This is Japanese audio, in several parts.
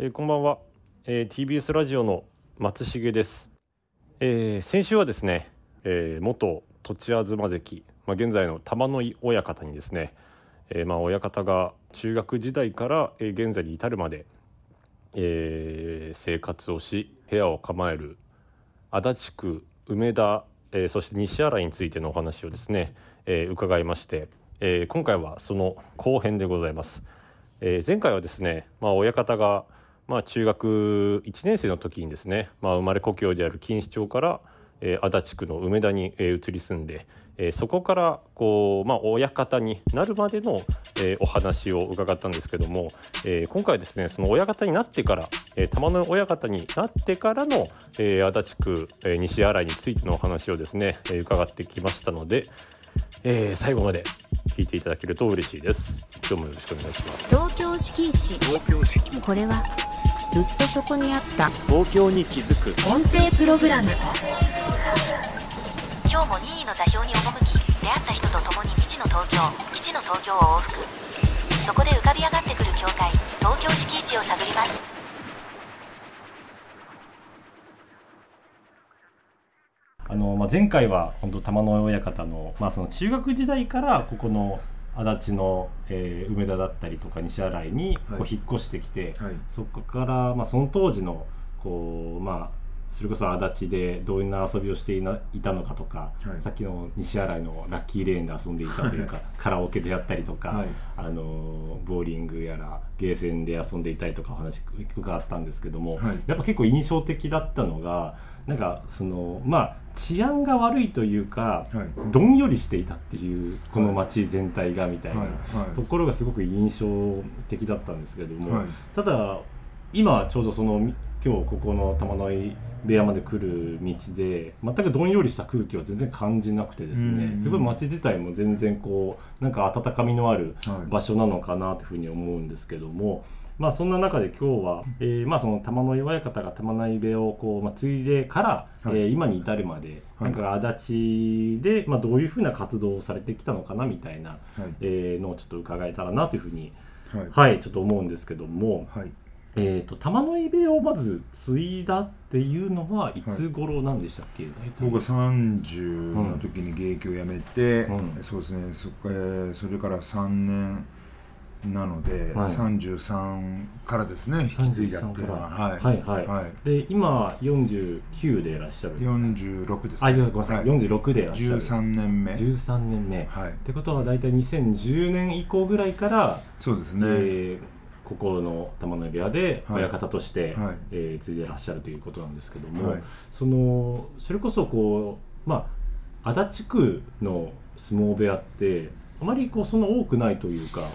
えー、こんばんは、えー、TBS ラジオの松重です、えー、先週はですね、えー、元栃東関、まあ、現在の玉の井親方にですね、えー、まあ親方が中学時代から、え、現在に至るまで、えー、生活をし部屋を構える足立区梅田、えー、そして西新井についてのお話をですね、えー、伺いまして、えー、今回はその後編でございます。えー、前回はですね、まあ、親方が、まあ、中学1年生の時にですね、まあ、生まれ故郷である錦糸町から、えー、足立区の梅田に、えー、移り住んで、えー、そこからこう、まあ、親方になるまでの、えー、お話を伺ったんですけども、えー、今回はですねその親方になってから、えー、玉の親方になってからの、えー、足立区、えー、西新井についてのお話をですね、えー、伺ってきましたので、えー、最後まで聞いていただけると嬉しいです。今日もよろしくお願いします。東京敷地これはずっとそこにあった。東京に気づく。音声プログラム。今日も任意の座標に赴き出会った人と共に未知の東京基地の東京を往復。そこで浮かび上がってくる境界東京敷地を探ります。あの、まあ、前回は本当玉の親方の,、まあその中学時代からここの足立の、えー、梅田だったりとか西新井にこう引っ越してきて、はい。はい、そこから、まあ、その当時のこう、まあ、それこそ足立でどんな遊びをしていないたのかとか、はい、さっきの西新井のラッキーレーンで遊んでいたというかカラオケでやったりとか、はい、あのボーリングやらゲーセンで遊んでいたりとかお話伺ったんですけども、はい、やっぱ結構印象的だったのがなんかそのまあ治安が悪いというか、どんよりしていたっていうこの街全体がみたいなところがすごく印象的だったんですけれども、ただ今ちょうどその今日ここの玉の井部屋まで来る道で全くどんよりした空気は全然感じなくてですね、すごい街自体も全然こうなんか温かみのある場所なのかなというふうに思うんですけども。まあ、そんな中で今日は、えー、まあその玉の井親方が玉の井部屋をこう、まあ、継いでから、はい、えー、今に至るまで、なんか足立で、まあ、どういうふうな活動をされてきたのかなみたいな、はい、えー、のをちょっと伺えたらなというふうに、はい、はい、ちょっと思うんですけども、はい、えーと、玉の井部屋をまず継いだっていうのはいつ頃なんでしたっけ、はい、僕は30の時に現役を辞めて、うん、そうですね。そ,、えー、それから3年なので、はい、33からですね引き継いだっていうのは、はい、はいはい。はい。で今49でいらっしゃる。46です、ね、あごめんなさい、はい、46でいらっしゃる。13年目。13年目、はい、ってことは大体2010年以降ぐらいからそうですね、えーここの玉の部屋で親方として、はい、えー、継いでらっしゃるということなんですけども、はい、そのそれこそこうまあ足立区の相撲部屋ってあまりこうそんな多くないというか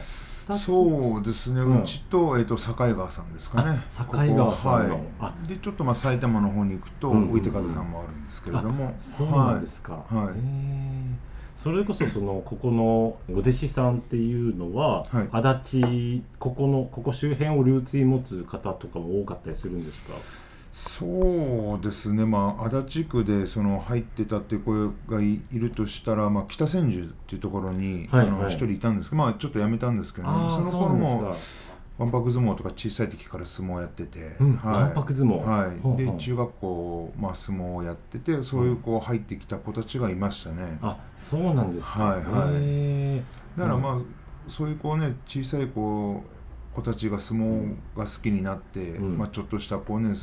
そうですね、うん、うちと,、えーと、境川さんですかね。境川さんの、はい、でちょっとまあ埼玉の方に行くと、置いて風さんもあるんですけれども、そうなんですか、はい、それこそそのここのお弟子さんっていうのは、はい、足立ここのここ周辺をルーツに持つ方とかも多かったりするんですか？そうですね、まあ、足立区でその入ってたっていう声がいるとしたら、まあ、北千住っていうところに一、はい。はい、人いたんですけど、まあ、ちょっと辞めたんですけど、ね、その頃もわんぱく相撲とか小さい時から相撲やってて、うん、はい、はい、で中学校、まあ、相撲をやっててそういうこう入ってきた子たちがいましたね、あそうなんですか、はいはい。だからまあ、そういうこうね小さい子子たちが相撲が好きになって、うん、まあ、ちょっとしたこうね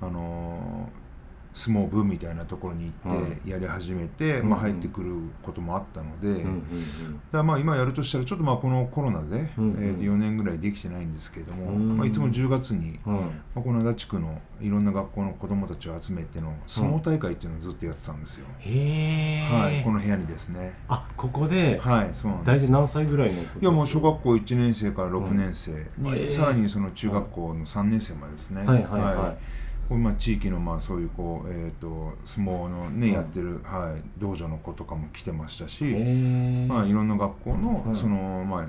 あのー相撲部みたいなところに行ってやり始めて、まあ、入ってくることもあったので、だまあ今やるとしたらちょっとまあこのコロナで、えー、4年ぐらいできてないんですけれども、まあ、いつも10月に、まあ、この足立区のいろんな学校の子どもたちを集めての相撲大会っていうのをずっとやってたんですよ。はい、この部屋にですね。あここで、はい、そうなんです。大体何歳ぐらいのいやもう小学校1年生から6年生に、さらにその中学校の3年生までですね。はいはい。はいまあ地域のまあそういうこう、えーと、相撲のね、やってる、はい、道場の子とかも来てましたし、まあ、いろんな学校のその、まあ、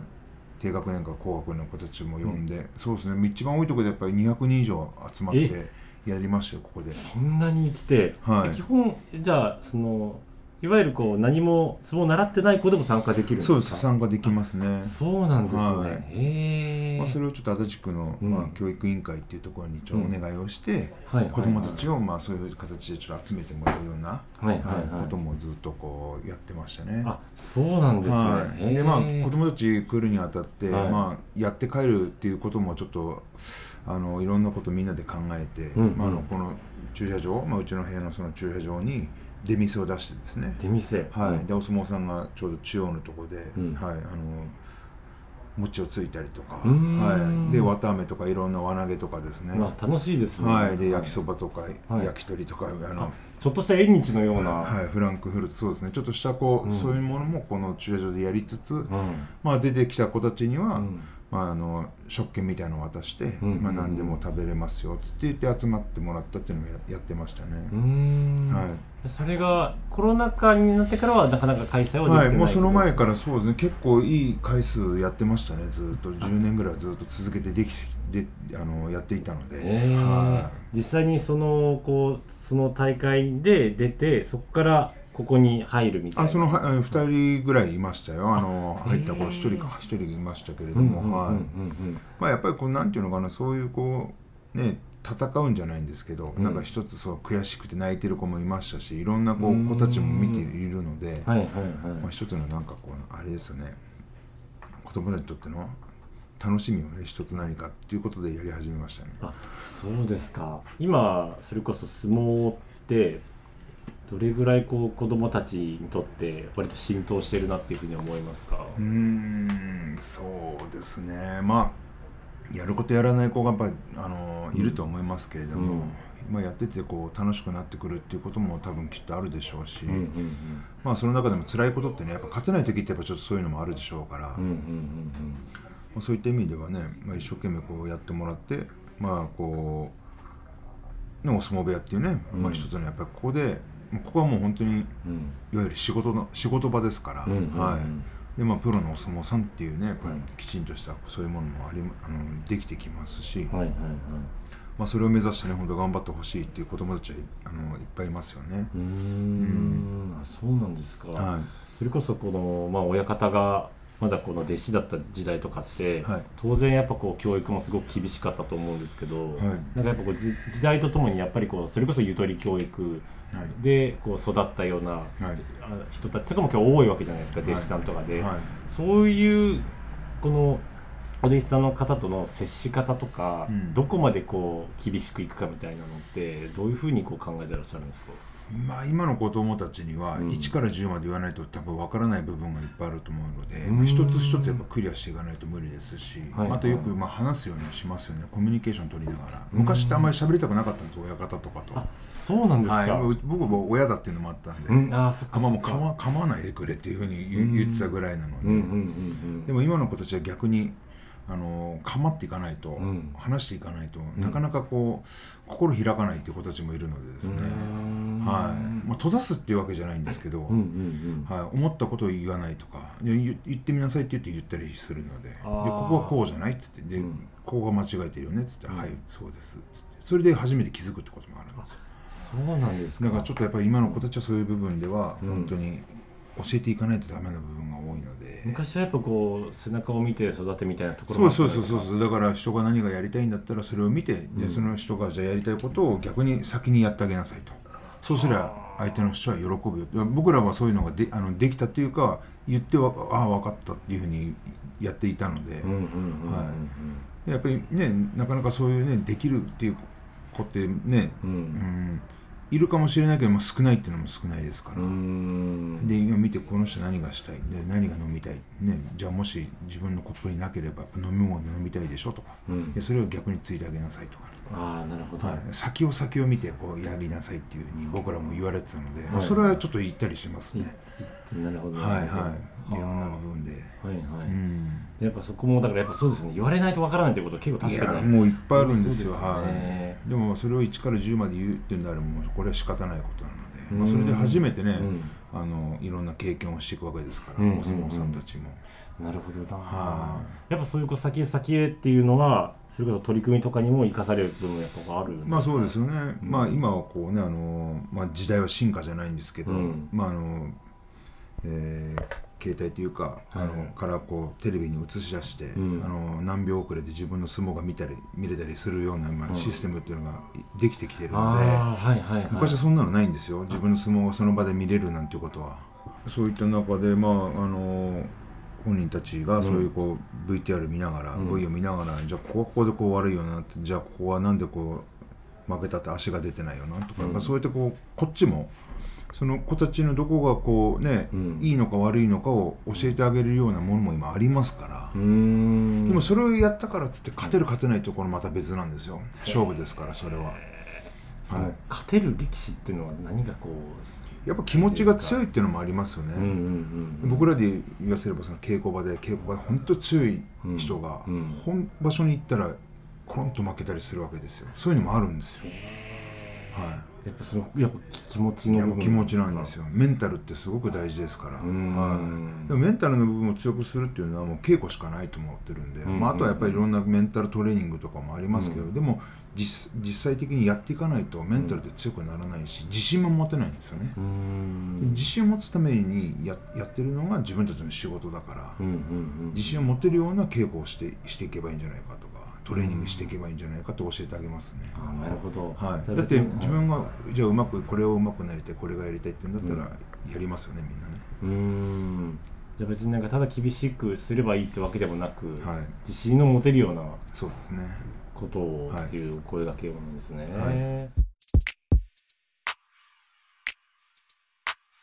低学年か高学年の子たちも呼んで、うん、そうですね。一番多いところでやっぱり200人以上集まってやりましたよここで。そんなに来て、はい、基本じゃあそのいわゆるこう何も相撲を習ってない子でも参加できるんですか？そうです。参加できますね。そうなんですね、はい。へえ、まあ、それをちょっと足立区の、うん。まあ、教育委員会っていうところにちょっとお願いをして、はい子どもたちをまあそういう形でちょっと集めてもらうような、はいはいはい。こともずっとこうやってましたね。あそうなんですね、はい、でまあ子供たち来るにあたって、はい。まあ、やって帰るっていうこともちょっとあのいろんなことみんなで考えて、うんうん。まあ、あのこの駐車場、まあ、うちの部屋のその駐車場に出店を出してですね、出店。はい、でお相撲さんがちょうど中央のところで、うん。はい、あの餅をついたりとか、はい、で綿あめとかいろんな輪投げとかですね、まあ楽しいですね。はい、で焼きそばとか、はい。焼き鳥とかあのあちょっとした縁日のような、はい、フランクフルトそうですね。ちょっとしたこう、うん。そういうものもこの駐車場でやりつつ、うん。まあ、出てきた子たちには、うんまあ、あの食券みたいなのを渡して、うんまあ、何でも食べれますよつって言って集まってもらったっていうのをややってましたね。はい。それがコロナ禍になってからはなかなか開催はできては、ないい、もうその前からそうですね。結構いい回数やってましたね。ずっと10年ぐらいずっと続けてできであのやっていたので、えー。は実際にそのこうその大会で出てそこからここに入るみい、たいな。あそのはあ2人ぐらいいましたよ。あのあ入った子へー。1人か1人いましたけれどうんも、まあ、やっぱりこうなんていうのかなそういうこうね戦うんじゃないんですけど、うん。なんか一つそう悔しくて泣いてる子もいましたしいろんなこう子たちも見ているので、一つのなんかこうあれですよね。子供たちにとっての楽しみをね一つ何かっていうことでやり始めましたね。あそうですか。今それこそ相撲ってどれぐらいこう子供たちにとって割と浸透してるなっていうふうに思いますか？うーんそうですね。まあやることやらない子がやっぱりあのいると思いますけれども、うん。まあ、やっててこう楽しくなってくるっていうことも多分きっとあるでしょうし、うんうんまあその中でも辛いことってねやっぱ勝てない時ってやっぱちょっとそういうのもあるでしょうから、うんうんうんまあ、そういった意味ではね、まあ、一生懸命こうやってもらってまあこう、ね、お相撲部屋っていうね、うん。まあ、一つのやっぱりここでまあここはもう本当にいわゆる仕事の仕事場ですから、はい。でまあ、プロのお相撲さんっていうねやっぱりうんきちんとしたそういうものもありあのできてきますし、はいはいはい。まあ、それを目指してね本当頑張ってほしいっていう子供たちはあのいっぱいいますよね。うーん。あそうなんですか、はい。それこそこの、まあ、親方がまだこの弟子だった時代とかって、はい。当然やっぱこう教育もすごく厳しかったと思うんですけど、はい。なんかやっぱこうじ時代とともにやっぱりこうそれこそゆとり教育はいでこう育ったような、人たちとかも今日多いわけじゃないですか、はい。弟子さんとかで、はい。そういうこのお弟子さんの方との接し方とか、うん。どこまでこう厳しくいくかみたいなのってどういうふうにこう考えてらっしゃるんですか？まあ、今の子供たちにはうん。1から10まで言わないと多分わからない部分がいっぱいあると思うので、うん。まあ一つ一つやっぱクリアしていかないと無理ですし、はい。またよくまあ話すようにはしますよね。コミュニケーション取りながら。昔ってあんまり喋りたくなかったんです親方とかと。あそうなんですか、はい、う僕も親だっていうのもあったんで、うん、あーそっかあまあもう構わないでくれっていうふうにうん言言ってたぐらいなので、でも今の子たちは逆にあの構っていかないと、うん。話していかないと、ん。なかなかこう心開かないっていう子たちもいるのでですね、はい。まあ、閉ざすっていうわけじゃないんですけど、うんうんうん。はい、思ったことを言わないとか言言ってみなさいって言って言ったりするのででここはこうじゃないっつってで、うん。ここが間違えてるよねっつって、うん。はいそうです。っつってそれで初めて気づくってこともあるんですよ。そうなんですか。だからちょっとやっぱり今の子たちはそういう部分ではうん。本当に教えていかないとダメな部分が多いので、昔はやっぱこう背中を見て育てみたいなところそうそうそうそうそう。だから人が何がやりたいんだったらそれを見て、うん。でその人がじゃあやりたいことを逆に先にやってあげなさいと。そうすれば相手の人は喜ぶよ。僕らはそういうのがであのできたっていうか言ってはああ分かったっていうふうにやっていたので、やっぱりねなかなかそういうねできるっていう子ってね、ううんん、いるかもしれないけど、まあ、少ないっていうのも少ないですから。で今見てこの人何がしたいで何が飲みたい、ね、じゃあもし自分のコップになければ飲み物飲みたいでしょとか。うん。でそれを逆についてあげなさいとか、ああなるほど、はい、先を先を見てこうやりなさいっていうふうに僕らも言われてたので、まはい。あ、それはちょっと言ったりしますね、はいなるほど。はいい。ろんな部分で、はいはい、うん。やっぱそこもだからやっぱそうですね。言われないとわからないってことは結構確かに。もういっぱいあるんですよ、ね、はい。でもそれを1から10まで言うってんであれもこれは仕方ないことなので、まあ、それで初めてね、うん、あのいろんな経験をしていくわけですから、うん、お相撲さんたちも。なるほどな、はやっぱそういうこう先へ先へっていうのはそれこそ取り組みとかにも生かされる部分やっぱあるまあそうですよね、うん、まあ今はこうねあの、まあ、時代は進化じゃないんですけど、まああのえー携帯というか、あのからこうテレビに映し出して、あの何秒遅れで自分の相撲が見たり見れたりするような、まあ、システムっていうのができてきてるので、昔はそんなのないんですよ。自分の相撲がその場で見れるなんていうことは。そういった中で、まああの本人たちがそういうこう、VTR 見ながら、V を見ながらじゃあここはここでこう悪いよなってじゃあここはなんでこう負けたって足が出てないよなとか、うん、そうやってこうこっちもその子たちのどこがこうね、うん、いいのか悪いのかを教えてあげるようなものも今ありますから。でもそれをやったからっつって勝てる勝てないところまた別なんですよ。勝負ですからそれは、はい、勝てる力士っていうのは何がこうやっぱ気持ちが強いっていうのもありますよね、僕らで言わせればその稽古場で稽古場で本当強い人が、本場所に行ったらコロンと負けたりするわけですよ。そういうのもあるんですよはい。やっぱそのやっぱ気持ちの気持ちなんですよ。メンタルってすごく大事ですから、はい、でもメンタルの部分を強くするっていうのはもう稽古しかないと思ってるんで、まあ、あとはやっぱりいろんなメンタルトレーニングとかもありますけど、でも実実際的にやっていかないとメンタルで強くならないし自信も持てないんですよね。自信を持つためにややってるのが自分たちの仕事だから、自信を持てるような稽古をしてしていけばいいんじゃないかとトレーニングしていけばいいんじゃないかと教えてあげますね。あなるほど、はい、だって自分がじゃあうまくこれをうまくなりたいこれがやりたいって言うんだったらやりますよね、みんなね。うん。じゃあ別になんかただ厳しくすればいいってわけでもなく、はい、自信の持てるようなそうですね。ことをっていう声がけをなんですね。はい。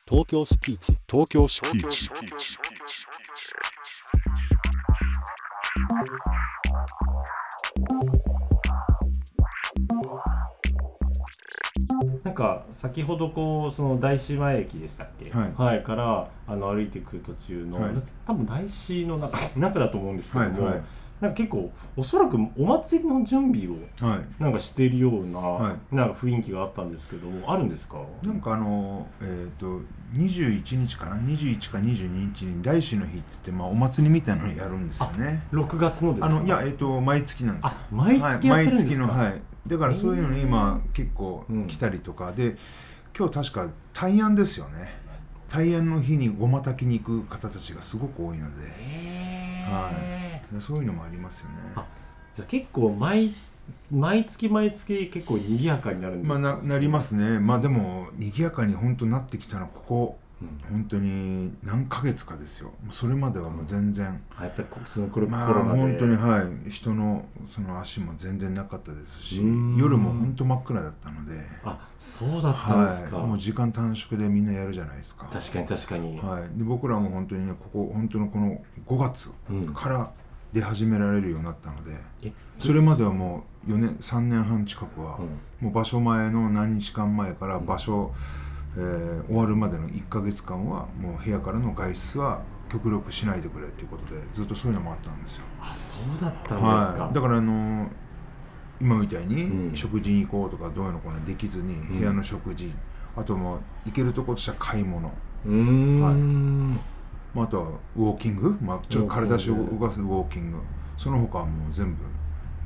東京スピーチ。東京スピーチ。なんか先ほどこうその大師前駅でしたっけ、はい、はい、からあの歩いてくる途中の、はい、多分大師の中 中だと思うんですけども、はいはい、なんか結構おそらくお祭りの準備をなんかしているような,、なんか雰囲気があったんですけどあるんですか？なんかあのえっ、ー、と21日かな？21か22日に大師の日っつって、まあ、お祭りみたいなのやるんですよね。6月のですか？あのいやえっ、ー、と毎月なんです毎月毎月のはいだからそういうのに今結構来たりとか。で、今日確か大安ですよね。大安の日にごま炊きに行く方たちがすごく多いので、はい、そういうのもありますよね。じゃあ結構毎毎月毎月結構賑やかになるんですか、まあ、ななりますね。まあでも賑やかに本当なってきたのはここ本当に何ヶ月かですよ。それまではもう全然、やっぱりその頃まあ本当にはい。人のその足も全然なかったですし夜も本当真っ暗だったので。あそうだったんですか、はい、もう時間短縮でみんなやるじゃないですか。確かに確かに、はい、で僕らも本当にねここ本当のこの5月から出始められるようになったので、うん、それまではもう4年3年半近くは、もう場所前の何日間前から場所、うんえー、終わるまでの1か月間はもう部屋からの外出は極力しないでくれっていうことでずっとそういうのもあったんですよ。あそうだったんですか、はい、だからあのー、今みたいに食事に行こうとかどういうのこうできずに部屋の食事、うん、あとも行けるところとしては買い物。はい。まあ、あとはウォーキング、まあ、ちょっと体を動かすウォーキング。その他はもう全部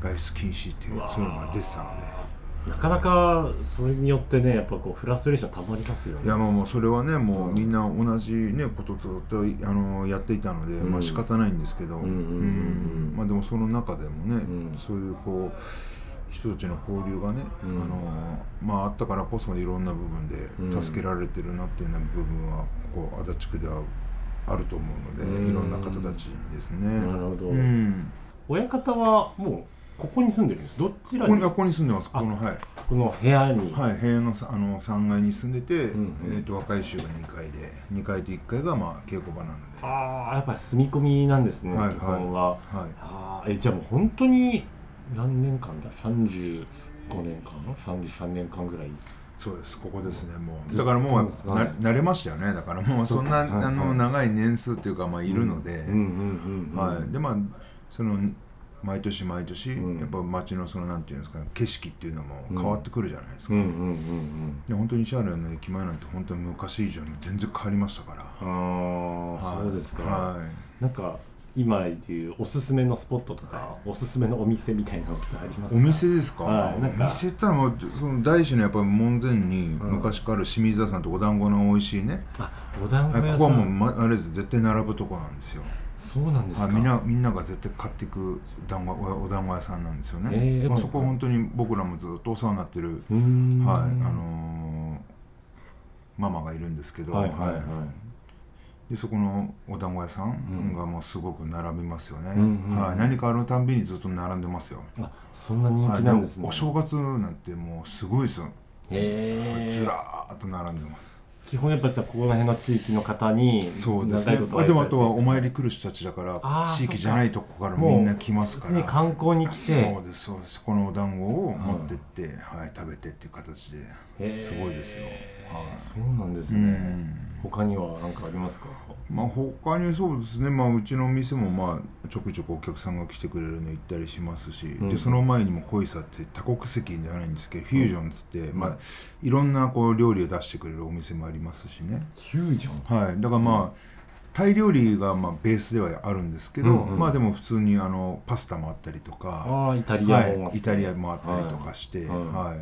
外出禁止っていうそういうのが出てたので。なかなかそれによってねやっぱこうフラストレーションたまりますよね。いやまあもうそれはねもうみんな同じねことずっとあのやっていたので、うん、まあ仕方ないんですけど。まあでもその中でもね、うん、そういうこう人たちの交流がね、うん、あのまああったからこそいろんな部分で助けられてるなっていうような部分はここ足立区ではあると思うので、いろん。な方たちですね。なるほど、親方はもうここに住んでるんです。どちらに？ここに住んでます。このはい。この部屋に？はい部屋のあの3階に住んでて、うんうん、えーと、若い衆が2階で2階と1階がまあ稽古場なので。ああやっぱり住み込みなんですね、はい、基本は、はい、あえじゃあもう本当に何年間だ？35年間？33年間ぐらい？そうです。ここですねもう。だからもう慣れましたよね。だからもうそんなあの長い年数っていうかまあいるので。はい。でまあその毎年毎年、うん、やっぱ街のそのなんていうんですか景色っていうのも変わってくるじゃないですか、で本当にシャーレの駅前なんて本当に昔以上に全然変わりましたから。ああ、はい、そうですか、はい、なんか今でいうおすすめのスポットとかおすすめのお店みたいなのってありますか？お店ですか、はい、お店ってのはその大師のやっぱり門前に昔から清水田さんとお団子の美味しいね、あお団子屋さん、ここはもう、ま、あれです。絶対並ぶとこなんですよそうなんですか。みんなみんなが絶対買っていく団子お団子屋さんなんですよね、えー、まあ、そこは本当に僕らもずっとお世話になってる。はいあのー、ママがいるんですけどはいはい、はい。でそこのお団子屋さんがもうすごく並びますよね、うんはい、何かあるたんびにずっと並んでますよ。あそんな人気なんですね、はい、お正月なんてもうすごいですよ。へえずらーっと並んでます基本やっぱりさここら辺の地域の方にそうですね。あでもあとはお参り来る人たちだから地域じゃないとこからみんな来ますから。観光に来て。そうですそうです。このお団子を持ってって、はい、はい、食べてっていう形で。すごいですよ、はい、そうなんですね、うん。他には何かありますか？まあ他にそうですね。まあうちの店もまあちょくちょくお客さんが来てくれるの行ったりしますし、うん、でその前にも恋さって多国籍じゃないんですけどフュージョンっつって、うん、まあいろんなこう料理を出してくれるお店もありますしね。フュージョン？はい。だからまあ、うんタイ料理がまあベースではあるんですけど、うんうん、まあでも普通にあのパスタもあったりとかあイタリアも、はい、イタリアもあったりとかして、はい、はい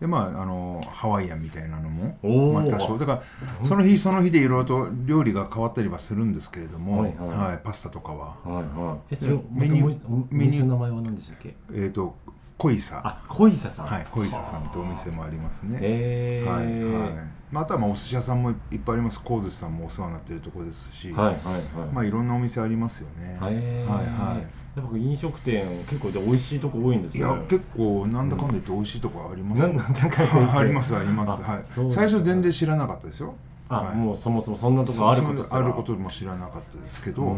でまああのハワイアンみたいなのも、まあ、多少。だからその日その日でいろいろと料理が変わったりはするんですけれども、はい、はい。はい、パスタとかは、はいはい、えそれメニューメニュー。名前は何でしたっけ？えっ、ー、と小伊佐。あ小伊佐さん。はい小伊佐さんとお店もありますね。へえはいはい。まあ、あとはまあお寿司屋さんもいっぱいあります。神寿司さんもお世話になってるところですし、はいはいはい、まあいろんなお店ありますよね。はいはいやっぱ飲食店結構で美味しいとこ多いんですね。いや結構なんだかんだ言って美味しいとこあります、ね、なんだか あります？ありますはい。最初全然知らなかったですよ。あ、はい、もうそもそもそんなとこあることあることも知らなかったですけど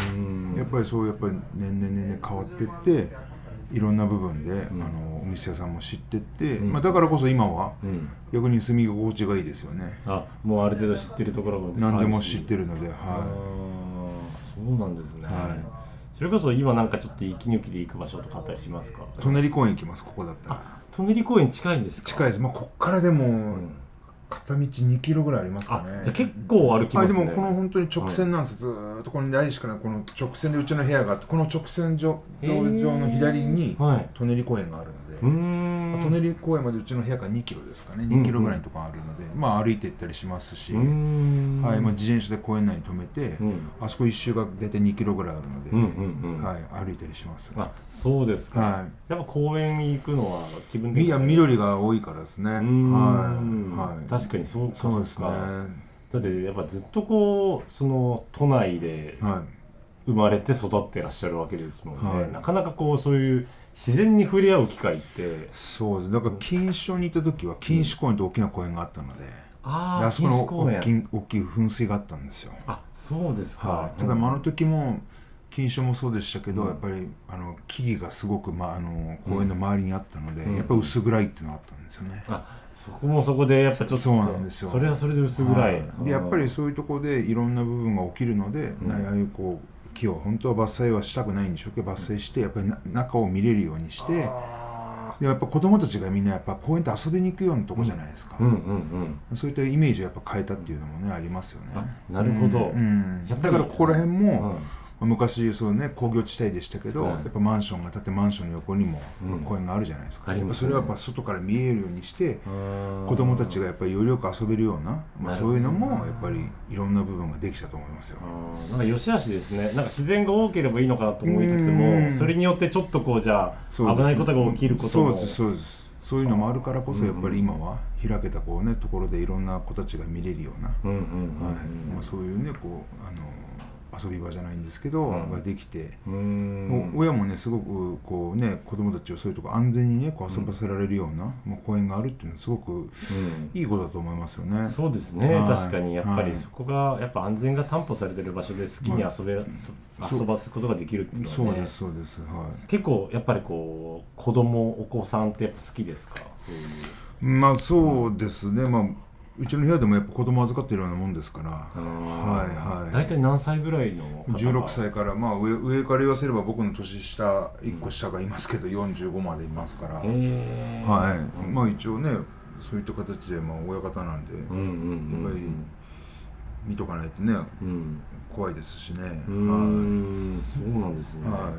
やっぱりそうやっぱり年々年々変わっていっていろんな部分で、うん、あのお店屋さんも知ってって、うん、まあ、だからこそ今は、うん、逆に住み心地がいいですよね。あもうある程度知ってるところも何でも知ってるのではい。そうなんですね、はいそれこそ今なんかちょっと息抜きで行く場所とかあったりしますか？舎人公園行きますここだったら。舎人公園近いんですか？近いです。まあこっからでも、うん。片道2キロぐらいありますかね。じゃ結構歩きますね、はい、でもこの本当に直線なんです、はい、ずっとこの大師からこの直線でうちの部屋があってこの直線上道上の左に舎人公園があるので、舎人公園までうちの部屋から2キロですかね。2キロぐらいのところあるので、うんうん、まあ歩いて行ったりしますし、はい。まあ、自転車で公園内に止めて、うん、あそこ一周が大体2キロぐらいあるので、うんうんうん、はい、歩いたりします、あそうですか、はい、やっぱ公園に行くのは気分的に。いや緑が多いからですね。はい、はい、確かにそうそうですね。だってやっぱずっとこうその都内で生まれて育ってらっしゃるわけですもんね、はい、なかなかこうそういう自然に触れ合う機会って。そうです。だから錦糸町に行った時は錦糸公園って大きな公園があったので、うん、ああそこの大き大きい噴水があったんですよ。あそうですか、はい、ただ、あの時も錦糸町もそうでしたけど、うん、やっぱりあの木々がすごく、ま、あの公園の周りにあったので、うん、やっぱり薄暗いっていうのがあったんですよね、あそこもそこでやっぱちょっとそうなんですよ。それはそれで薄暗い、はい、でやっぱりそういうところでいろんな部分が起きるので、うん、ああいうこう木を本当は伐採はしたくないんでしょうけど伐採してやっぱり中を見れるようにしてでやっぱ子供たちがみんなやっぱ公園って遊びに行くようなとこじゃないですか、うんうんうん。うん、そういったイメージをやっぱ変えたっていうのもねありますよね。なるほど、うん、だからここら辺も、昔そうね工業地帯でしたけど、やっぱマンションが建ってマンションの横にも公園があるじゃないですか、うん、それはやっぱ外から見えるようにして子供たちがやっぱりよりよく遊べるような、まあ、そういうのもやっぱりいろんな部分ができたと思いますよ。なんか良し悪しですね。なんか自然が多ければいいのかなと思いつつもそれによってちょっとこうじゃあ危ないことが起きることも。そうですそうです。そういうのもあるからこそやっぱり今は開けたこうねところでいろんな子たちが見れるような。そういうねこうあの遊び場じゃないんですけど、うん、ができて。親もねすごくこうね子供たちをそういうとこ安全にねこう遊ばせられるような、うん、公園があるっていうのはすごくいいことだと思いますよね。うん、そうですね、はい、確かに。やっぱりそこがやっぱ安全が担保されてる場所で好きに遊べ、まあ、遊ばすことができるっていうのは、ね、そうですそうです、はい、結構やっぱりこう子供お子さんってやっぱ好きですか？そういう。まあそうですね。まあうちの部屋でもやっぱ子供預かってるようなもんですから。はいはい。大体何歳ぐらいの16歳からまあ上上から言わせれば僕の年下1個下がいますけど、うん、45までいますから。はい。まあ一応ねそういった形でまあ親方なんで、やっぱり見とかないとね、うん、怖いですしね。はい。そうなんですね、は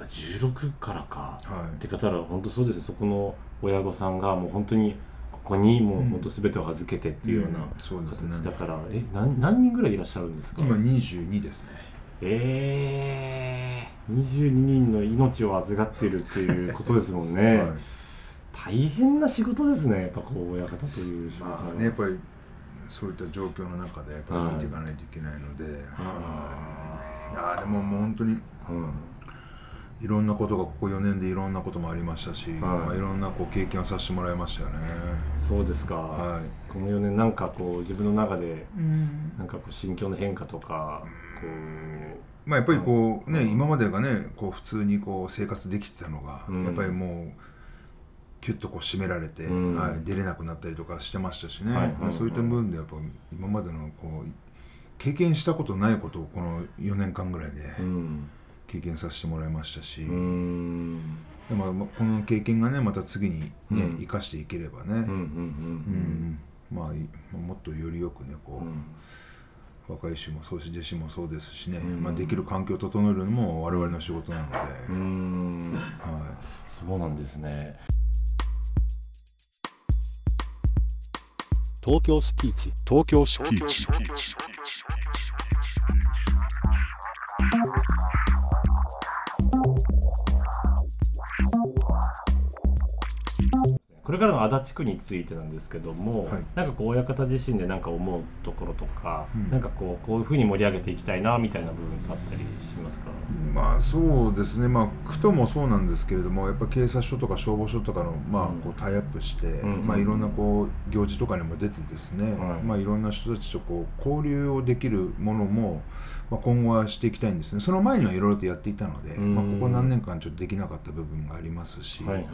い、16からか、はい、って方は本当そうですねそこの親御さんがもう本当にここにもう本当全てを預けてっていうような形だから、え何何人ぐらいいらっしゃるんですか？今22ですね。ええー、22人の命を預かってるっていうことですもんね、はい、大変な仕事ですねやっぱこう親方というまあねやっぱりそういった状況の中でやっぱり見ていかないといけないので、はい、いやでももう本当に、うんいろんなことがここ4年でいろんなこともありましたし、はい。まあ、いろんなこう経験をさせてもらいましたよね。そうですか、はい、この4年なんかこう自分の中でなんかこう心境の変化とか、こうまあ、やっぱりこうね、今までがねこう普通にこう生活できてたのが、うん、やっぱりもうキュッとこう締められて、うん、はい、出れなくなったりとかしてましたしね、はいはいはい、そういった部分でやっぱ今までのこう経験したことないことをこの4年間ぐらいで。うん経験させてもらいましたし。でもこの経験がねまた次にね、うん、生かしていければね。まあもっとよりよくねこう、うん。若い衆もそうし弟子もそうですしね、うん、まあ、できる環境を整えるのも我々の仕事なので、はい、そうなんですね。東京スピーチ。東京スピーチこれからの足立区についてなんですけども、はい、なんかこう親方自身で何か思うところとか、うん、なんかこうこういうふうに盛り上げていきたいなみたいな部分ってあったりしますか？まあそうですね。まあ区ともそうなんですけれどもやっぱ警察署とか消防署とかのまあこうタイアップして、うん、まあいろんなこう行事とかにも出てですね、はい、まあいろんな人たちとこう交流をできるものもまあ、今後はしていきたいんですね。その前にはいろいろとやっていたので、まあ、ここ何年間ちょっとできなかった部分がありますし、はいはいはい、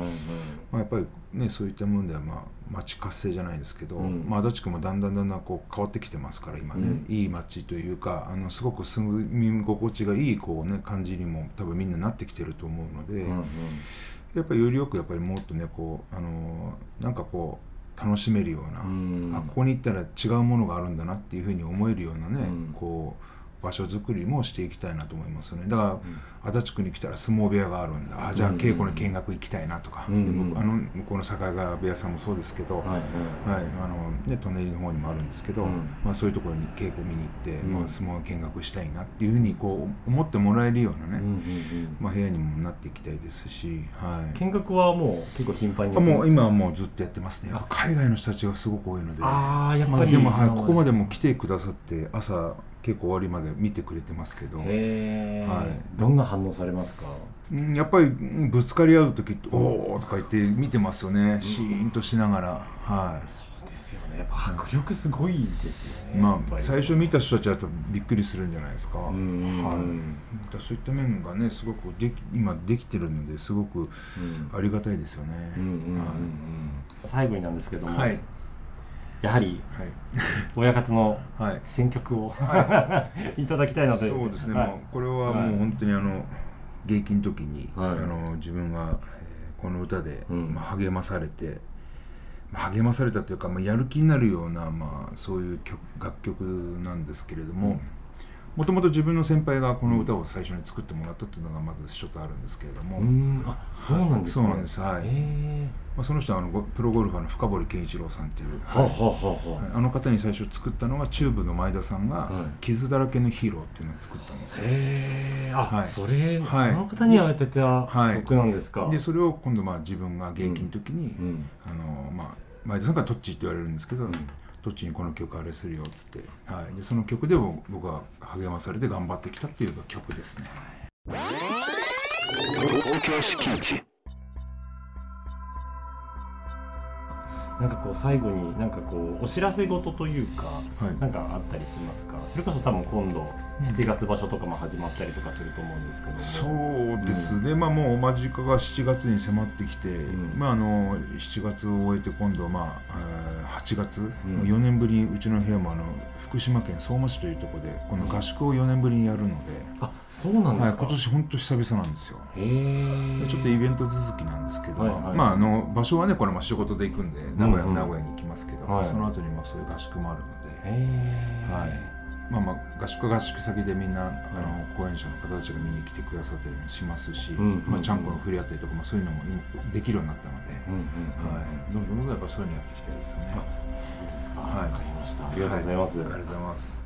まあ、やっぱりねそういったものでは、まあ、町活性じゃないですけど、うん、まあ、足立区もだんだんだんだんこう変わってきてますから今ね、うん、いい町というかあのすごく住み心地がいいこう、ね、感じにも多分みんななってきてると思うので、うんうん、やっぱりよりよくやっぱりもっとねこうあのなんかこう楽しめるような、うん、あここに行ったら違うものがあるんだなっていうふうに思えるようなね、こう場所づくりもしていきたいなと思いますよね。だから、足立区に来たら相撲部屋があるんだ。あじゃあ稽古の見学行きたいなとか、うんうん、あの向こうの境川部屋さんもそうですけど、はい、はい、あのね、隣の方にもあるんですけど、うん、まあ、そういうところに稽古見に行って、うん、まあ、相撲見学したいなっていうふうにこう思ってもらえるようなね、うんうんうん、まあ、部屋にもなっていきたいですし、はい、見学はもう結構頻繁に？もう今はもうずっとやってますね。海外の人たちがすごく多いので。あやっぱり、まあ、でも、はい、ここまでも来てくださって朝結構終わりまで見てくれてますけど、はい、どんな反応されますか？やっぱりぶつかり合う時って「おお!」とか言って見てますよね、シーンとしながら。はい。そうですよね。やっぱ迫力すごいですよね、まあ最初見た人たちだとびっくりするんじゃないですか。はい。そういった面がねすごくで今できてるのですごくありがたいですよね、最後になんですけども、はいやはり、はい、親方の選曲を、はい、いただきたいので。そうですね、はい、もうこれはもう本当にあの現役の時に、あの自分が、えー、この歌で、うん、まあ、励まされて、まあ、励まされたというか、まあ、やる気になるような、まあ、そういう曲楽曲なんですけれども、うんもともと自分の先輩がこの歌を最初に作ってもらったっていうのがまず一つあるんですけれども、あそうなんです、ね、そうなんです。はい、まあ、その人はあのプロゴルファーの深堀健一郎さんっていう、はい、あの方に最初作ったのがチューブの前田さんが「傷だらけのヒーロー」っていうのを作ったんですよ。へえ。あ、はい、それ、はい、その方に当てた曲なんですか、はい、でそれを今度まあ自分が現役の時に、うん。うん、あのまあ前田さんがトッチって言われるんですけど、うんどっちにこの曲あれするよっつって、はい、でその曲でも僕は励まされて頑張ってきたっていう曲ですね。なんなんかこう最後になんかこうお知らせ事というか、はい、なんかあったりしますか？それこそ多分今度7月場所とかも始まったりとかすると思うんですけどそうですね、うん、まあもう間近が7月に迫ってきて、うん、まああの7月を終えて今度はまあ8月、うん、4年ぶりにうちの部屋もあの福島県相馬市というところでこの合宿を4年ぶりにやるので、あそうなんですか、はい、今年本当久々なんですよ。へちょっとイベント続きなんですけど、はいはい、まああの場所はねこれまあ仕事で行くんで名古屋、うんうん、名古屋に行きますけど、はい、その後にもそういう合宿もあるので、はい。まあ、まあ合宿合宿先でみんな、あの講演者の方たちが見に来てくださったりもしますし、まあ、ちゃんこの触れ合ったりとか、まあ、そういうのもできるようになったので、はい、どんどん。どんどんやっぱそういうのやっていきたいですね。そうですか、はい、わかりました。ありがとうございます、ありがとうございます